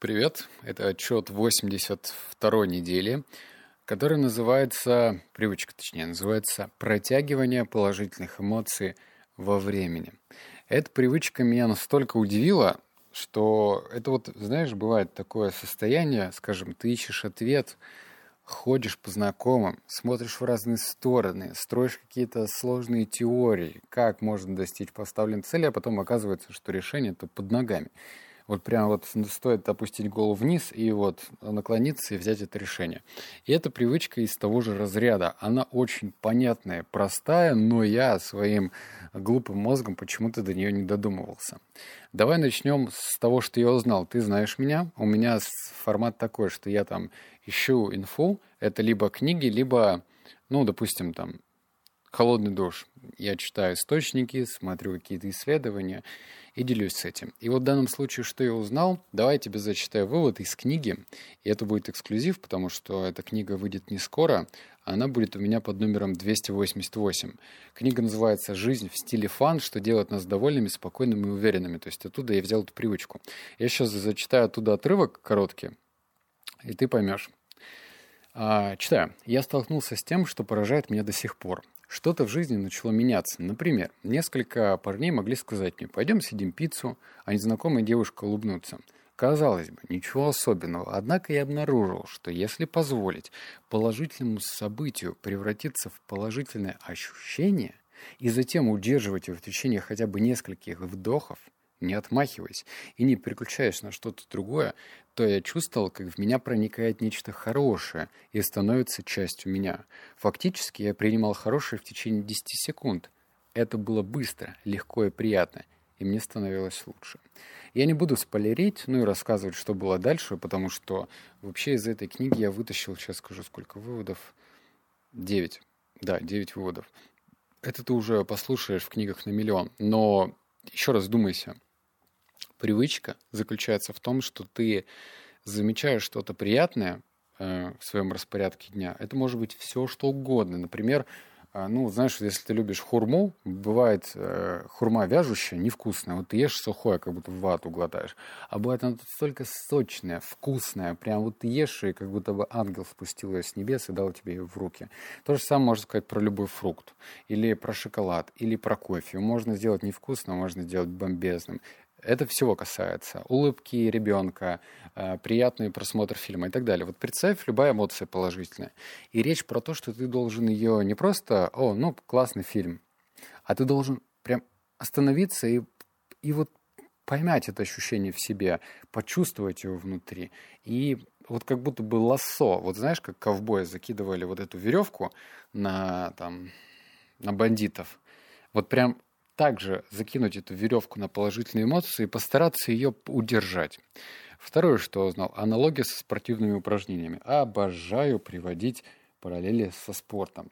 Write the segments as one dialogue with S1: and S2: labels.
S1: Привет, это отчет 82 недели, который называется, привычка точнее, называется «Протягивание положительных эмоций во времени». Эта привычка меня настолько удивила, что это вот, знаешь, бывает такое состояние, скажем, ты ищешь ответ, ходишь по знакомым, смотришь в разные стороны, строишь какие-то сложные теории, как можно достичь поставленной цели, а потом оказывается, что решение-то под ногами. Вот прям вот стоит опустить голову вниз и вот наклониться и взять это решение. И эта привычка из того же разряда. Она очень понятная, простая, но я своим глупым мозгом почему-то до нее не додумывался. Давай начнем с того, что я узнал. Ты знаешь меня. У меня формат такой, что я там ищу инфу. Это либо книги, либо, ну, допустим, там, холодный душ. Я читаю источники, смотрю какие-то исследования и делюсь с этим. И вот в данном случае, что я узнал, давай я тебе зачитаю вывод из книги. И это будет эксклюзив, потому что эта книга выйдет не скоро, а она будет у меня под номером 288. Книга называется «Жизнь в стиле фан. Что делает нас довольными, спокойными и уверенными». То есть оттуда я взял эту привычку. Я сейчас зачитаю оттуда отрывок короткий, и ты поймешь. А, читаю. «Я столкнулся с тем, что поражает меня до сих пор. Что-то в жизни начало меняться. Например, несколько парней могли сказать мне «пойдем съедим пиццу», а незнакомая девушка улыбнуться. Казалось бы, ничего особенного, однако я обнаружил, что если позволить положительному событию превратиться в положительное ощущение и затем удерживать его в течение хотя бы нескольких вдохов, не отмахиваясь и не переключаясь на что-то другое, то я чувствовал, как в меня проникает нечто хорошее и становится частью меня. Фактически я принимал хорошее в течение 10 секунд. Это было быстро, легко и приятно, и мне становилось лучше. Я не буду спойлерить, ну и рассказывать, что было дальше, потому что вообще из этой книги я вытащил, сейчас скажу, сколько выводов. Девять. Да, девять выводов. Это ты уже послушаешь в книгах на миллион. Но еще раз думайся – привычка заключается в том, что ты замечаешь что-то приятное э, в своем распорядке дня. Это может быть все, что угодно. Например, э, ну, знаешь, если ты любишь хурму, бывает э, хурма вяжущая, невкусная. Вот ты ешь сухое, как будто вату глотаешь. А бывает она столько сочная, вкусная. Прям вот ты ешь, и как будто бы ангел спустил ее с небес и дал тебе ее в руки. То же самое можно сказать про любой фрукт. Или про шоколад, или про кофе. Можно сделать невкусным, можно сделать бомбезным. Это всего касается. Улыбки ребенка, э, приятный просмотр фильма и так далее. Вот представь, любая эмоция положительная. И речь про то, что ты должен ее не просто, о, ну, классный фильм, а ты должен прям остановиться и, и вот поймать это ощущение в себе, почувствовать его внутри. И вот как будто бы лассо. Вот знаешь, как ковбои закидывали вот эту веревку на, там, на бандитов. Вот прям также закинуть эту веревку на положительные эмоции и постараться ее удержать. Второе, что узнал, аналогия со спортивными упражнениями. Обожаю приводить параллели со спортом.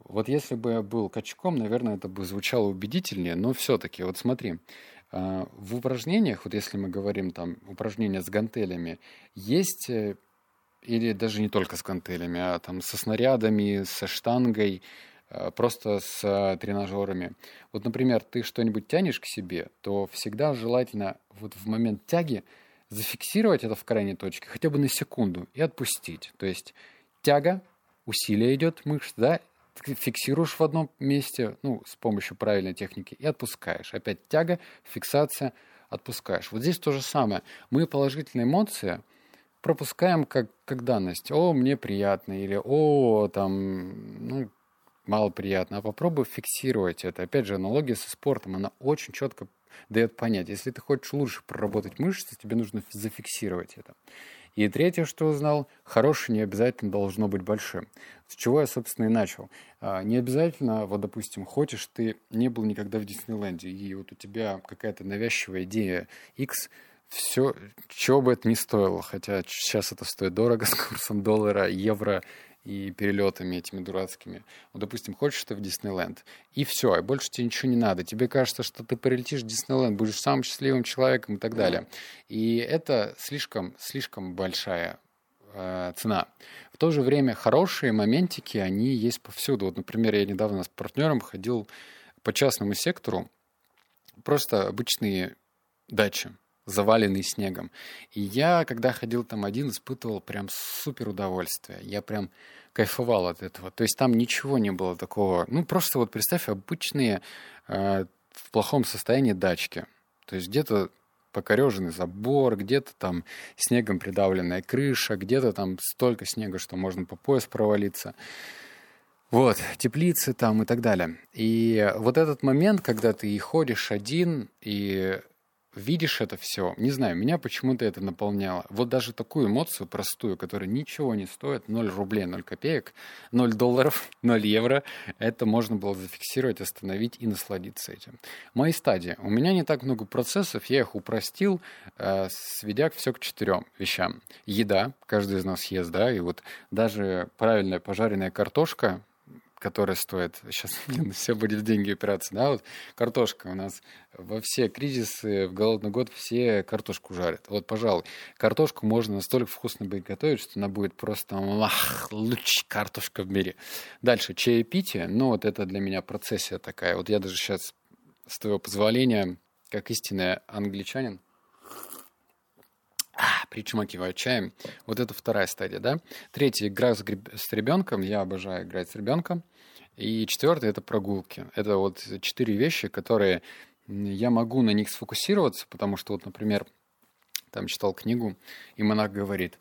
S1: Вот если бы я был качком, наверное, это бы звучало убедительнее, но все-таки, вот смотри, а, в упражнениях, вот если мы говорим там упражнения с гантелями, есть э, или даже не только с гантелями, а там со снарядами, со штангой, просто с э, тренажерами. Вот, например, ты что-нибудь тянешь к себе, то всегда желательно вот в момент тяги зафиксировать это в крайней точке хотя бы на секунду и отпустить. То есть тяга, усилие идет мышц, да, ты фиксируешь в одном месте, ну, с помощью правильной техники, и отпускаешь. Опять тяга, фиксация, отпускаешь. Вот здесь то же самое. Мы положительные эмоции пропускаем как, как данность. О, мне приятно, или о, там, ну, мало приятно, а попробуй фиксировать это. Опять же, аналогия со спортом, она очень четко дает понять, если ты хочешь лучше проработать мышцы, тебе нужно зафиксировать это. И третье, что узнал, хорошее не обязательно должно быть большим. С чего я, собственно, и начал. А, не обязательно, вот, допустим, хочешь, ты не был никогда в Диснейленде, и вот у тебя какая-то навязчивая идея X, все, чего бы это ни стоило, хотя сейчас это стоит дорого с курсом доллара, евро и перелетами этими дурацкими. Вот, допустим, хочешь ты в Диснейленд, и все, и больше тебе ничего не надо. Тебе кажется, что ты прилетишь в Диснейленд, будешь самым счастливым человеком и так далее. И это слишком, слишком большая э, цена. В то же время хорошие моментики, они есть повсюду. Вот, например, я недавно с партнером ходил по частному сектору, просто обычные дачи. Заваленный снегом. И я, когда ходил там один, испытывал прям супер удовольствие. Я прям кайфовал от этого. То есть там ничего не было такого. Ну, просто вот представь обычные э, в плохом состоянии дачки. То есть где-то покореженный забор, где-то там снегом придавленная крыша, где-то там столько снега, что можно по пояс провалиться. Вот, теплицы там и так далее. И вот этот момент, когда ты ходишь один, и видишь это все, не знаю, меня почему-то это наполняло. Вот даже такую эмоцию простую, которая ничего не стоит, 0 рублей, 0 копеек, 0 долларов, 0 евро, это можно было зафиксировать, остановить и насладиться этим. Мои стадии. У меня не так много процессов, я их упростил, э, сведя все к четырем вещам. Еда, каждый из нас ест, да, и вот даже правильная пожаренная картошка, которая стоит, сейчас блин, все будет в деньги упираться, да, вот картошка у нас во все кризисы, в голодный год все картошку жарят. Вот, пожалуй, картошку можно настолько вкусно будет готовить, что она будет просто ах, лучшая картошка в мире. Дальше, чаепитие, ну вот это для меня процессия такая. Вот я даже сейчас, с твоего позволения, как истинный англичанин, а, причмокиваю чаем. Вот это вторая стадия, да? Третья игра с, с ребенком. Я обожаю играть с ребенком. И четвертое это прогулки. Это вот четыре вещи, которые я могу на них сфокусироваться, потому что вот, например, там читал книгу, и монах говорит,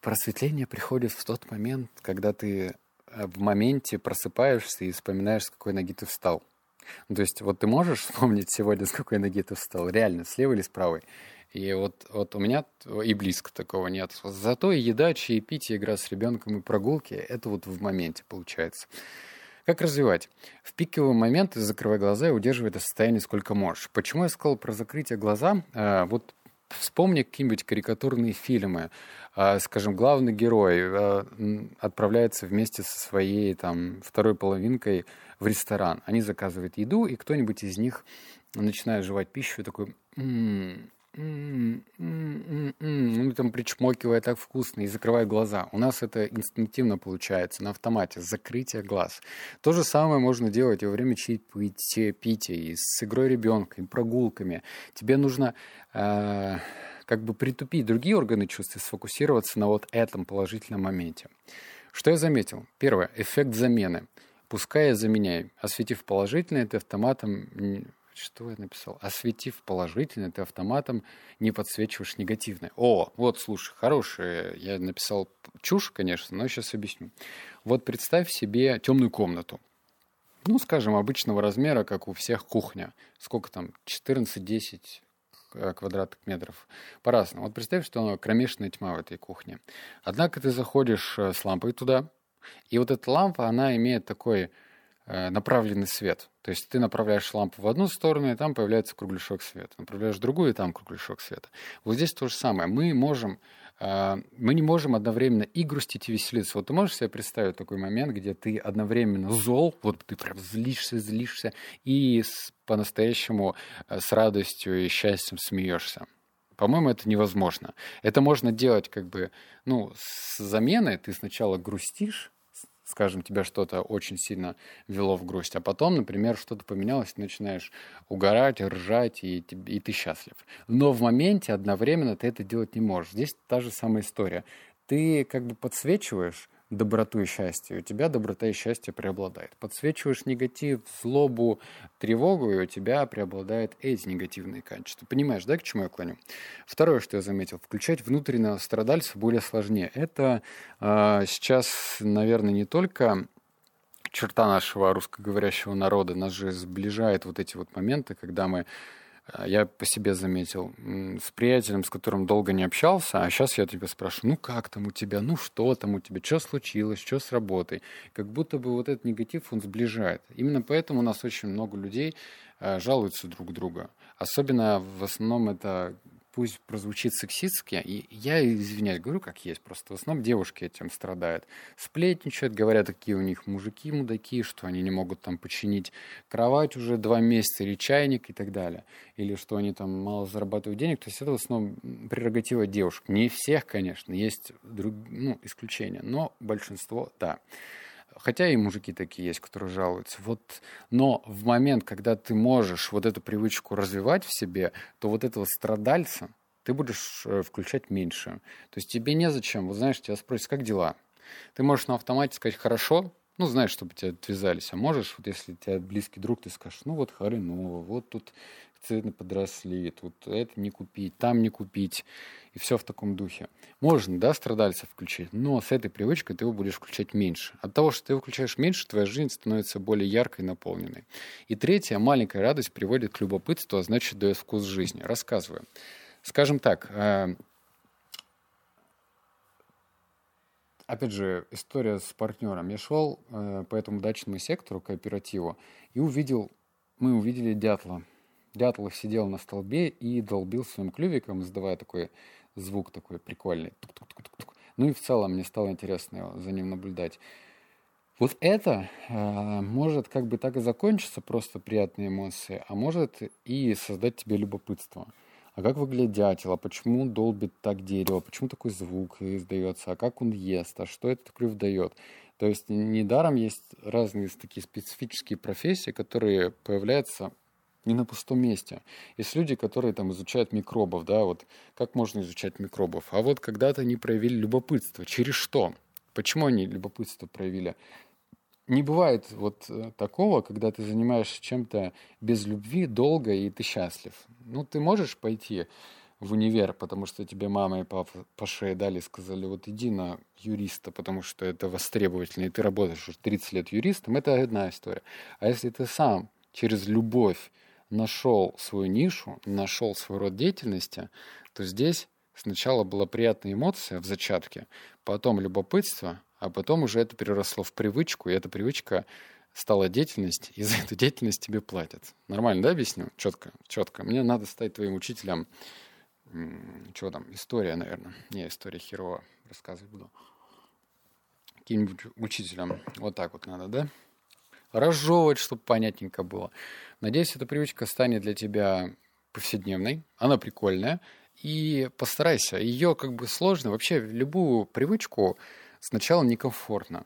S1: просветление приходит в тот момент, когда ты э, в моменте просыпаешься и вспоминаешь, с какой ноги ты встал. То есть вот ты можешь вспомнить сегодня, с какой ноги ты встал, реально, с левой или с правой. И вот, вот у меня и близко такого нет. Зато и еда, чаепитие, игра с ребенком и прогулки — это вот в моменте получается. Как развивать? В пиковый момент закрывай глаза и удерживай это состояние сколько можешь. Почему я сказал про закрытие глаза? А, вот вспомни какие-нибудь карикатурные фильмы. А, скажем, главный герой а, отправляется вместе со своей там, второй половинкой в ресторан. Они заказывают еду, и кто-нибудь из них начинает жевать пищу и такой... М-м, ну, там причмокивая так вкусно и закрывая глаза. У нас это инстинктивно получается, на автомате, закрытие глаз. То же самое можно делать во время чаепития, пития, и с игрой ребенка, и прогулками. Тебе нужно э, как бы притупить другие органы чувств и сфокусироваться на вот этом положительном моменте. Что я заметил? Первое. Эффект замены. Пускай я заменяю. Осветив положительное, ты автоматом что я написал? Осветив положительное, ты автоматом не подсвечиваешь негативное. О, вот, слушай, хорошее. Я написал чушь, конечно, но сейчас объясню. Вот представь себе темную комнату. Ну, скажем, обычного размера, как у всех кухня. Сколько там? 14-10 э, квадратных метров. По-разному. Вот представь, что она кромешная тьма в этой кухне. Однако ты заходишь э, с лампой туда, и вот эта лампа, она имеет такой Э, направленный свет. То есть ты направляешь лампу в одну сторону, и там появляется кругляшок света. Направляешь в другую, и там кругляшок света. Вот здесь то же самое. Мы можем э, мы не можем одновременно и грустить, и веселиться. Вот ты можешь себе представить такой момент, где ты одновременно зол, вот ты прям злишься, злишься, и по-настоящему э, с радостью и счастьем смеешься. По-моему, это невозможно. Это можно делать как бы, ну, с заменой. Ты сначала грустишь, скажем, тебя что-то очень сильно вело в грусть, а потом, например, что-то поменялось, ты начинаешь угорать, ржать, и, и ты счастлив. Но в моменте одновременно ты это делать не можешь. Здесь та же самая история. Ты как бы подсвечиваешь доброту и счастье, у тебя доброта и счастье преобладает. Подсвечиваешь негатив, злобу, тревогу, и у тебя преобладают эти негативные качества. Понимаешь, да, к чему я клоню? Второе, что я заметил, включать внутреннего страдальца более сложнее. Это э, сейчас, наверное, не только черта нашего русскоговорящего народа, нас же сближает вот эти вот моменты, когда мы я по себе заметил, с приятелем, с которым долго не общался, а сейчас я тебя спрашиваю, ну как там у тебя, ну что там у тебя, что случилось, что с работой. Как будто бы вот этот негатив, он сближает. Именно поэтому у нас очень много людей а, жалуются друг друга. Особенно в основном это пусть прозвучит сексистски, и я извиняюсь, говорю как есть, просто в основном девушки этим страдают. Сплетничают, говорят, какие у них мужики мудаки, что они не могут там починить кровать уже два месяца, или чайник и так далее, или что они там мало зарабатывают денег, то есть это в основном прерогатива девушек. Не всех, конечно, есть друг, ну, исключения, но большинство, да. Хотя и мужики такие есть, которые жалуются. Вот, но в момент, когда ты можешь вот эту привычку развивать в себе, то вот этого страдальца ты будешь э, включать меньше. То есть тебе незачем, вот знаешь, тебя спросят, как дела? Ты можешь на автомате сказать «хорошо», ну, знаешь, чтобы тебя отвязались. А можешь, вот если тебя близкий друг, ты скажешь, ну, вот хреново, вот тут цены подросли, тут это не купить, там не купить, и все в таком духе. Можно, да, страдальца включить, но с этой привычкой ты его будешь включать меньше. От того, что ты его включаешь меньше, твоя жизнь становится более яркой и наполненной. И третье, маленькая радость приводит к любопытству, а значит, дает вкус жизни. Рассказываю. Скажем так, э, опять же, история с партнером. Я шел э, по этому дачному сектору, кооперативу, и увидел, мы увидели дятла. Дятел сидел на столбе и долбил своим клювиком, издавая такой звук такой прикольный. Тук-тук-тук-тук. Ну и в целом мне стало интересно за ним наблюдать. Вот это э, может как бы так и закончиться, просто приятные эмоции, а может и создать тебе любопытство а как выглядит дятел, а почему долбит так дерево, почему такой звук издается, а как он ест, а что этот клюв дает. То есть недаром есть разные такие специфические профессии, которые появляются не на пустом месте. Есть люди, которые там изучают микробов, да, вот как можно изучать микробов. А вот когда-то они проявили любопытство. Через что? Почему они любопытство проявили? Не бывает вот э, такого, когда ты занимаешься чем-то без любви долго и ты счастлив. Ну, ты можешь пойти в универ, потому что тебе мама и папа по шее дали, сказали, вот иди на юриста, потому что это востребовательно, и ты работаешь уже 30 лет юристом, это одна история. А если ты сам через любовь нашел свою нишу, нашел свой род деятельности, то здесь сначала была приятная эмоция в зачатке, потом любопытство, а потом уже это переросло в привычку, и эта привычка стала деятельность, и за эту деятельность тебе платят. Нормально, да, объясню? Четко, четко. Мне надо стать твоим учителем. Чего там? История, наверное. Не, история херово рассказывать буду. Каким-нибудь учителем. Вот так вот надо, да? Разжевывать, чтобы понятненько было. Надеюсь, эта привычка станет для тебя повседневной. Она прикольная. И постарайся. Ее как бы сложно. Вообще, любую привычку сначала некомфортно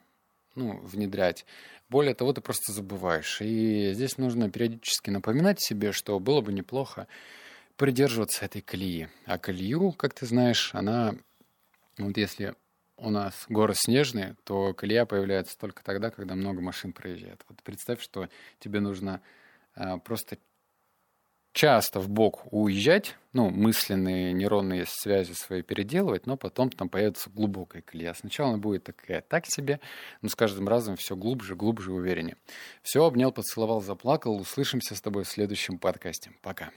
S1: ну, внедрять. Более того, ты просто забываешь. И здесь нужно периодически напоминать себе, что было бы неплохо придерживаться этой колеи. А колею, как ты знаешь, она, вот если у нас город снежный, то колея появляется только тогда, когда много машин проезжает. Вот представь, что тебе нужно а, просто часто в бок уезжать, ну, мысленные нейронные связи свои переделывать, но потом там появится глубокая колея. Сначала она будет такая так себе, но с каждым разом все глубже, глубже, увереннее. Все, обнял, поцеловал, заплакал. Услышимся с тобой в следующем подкасте. Пока.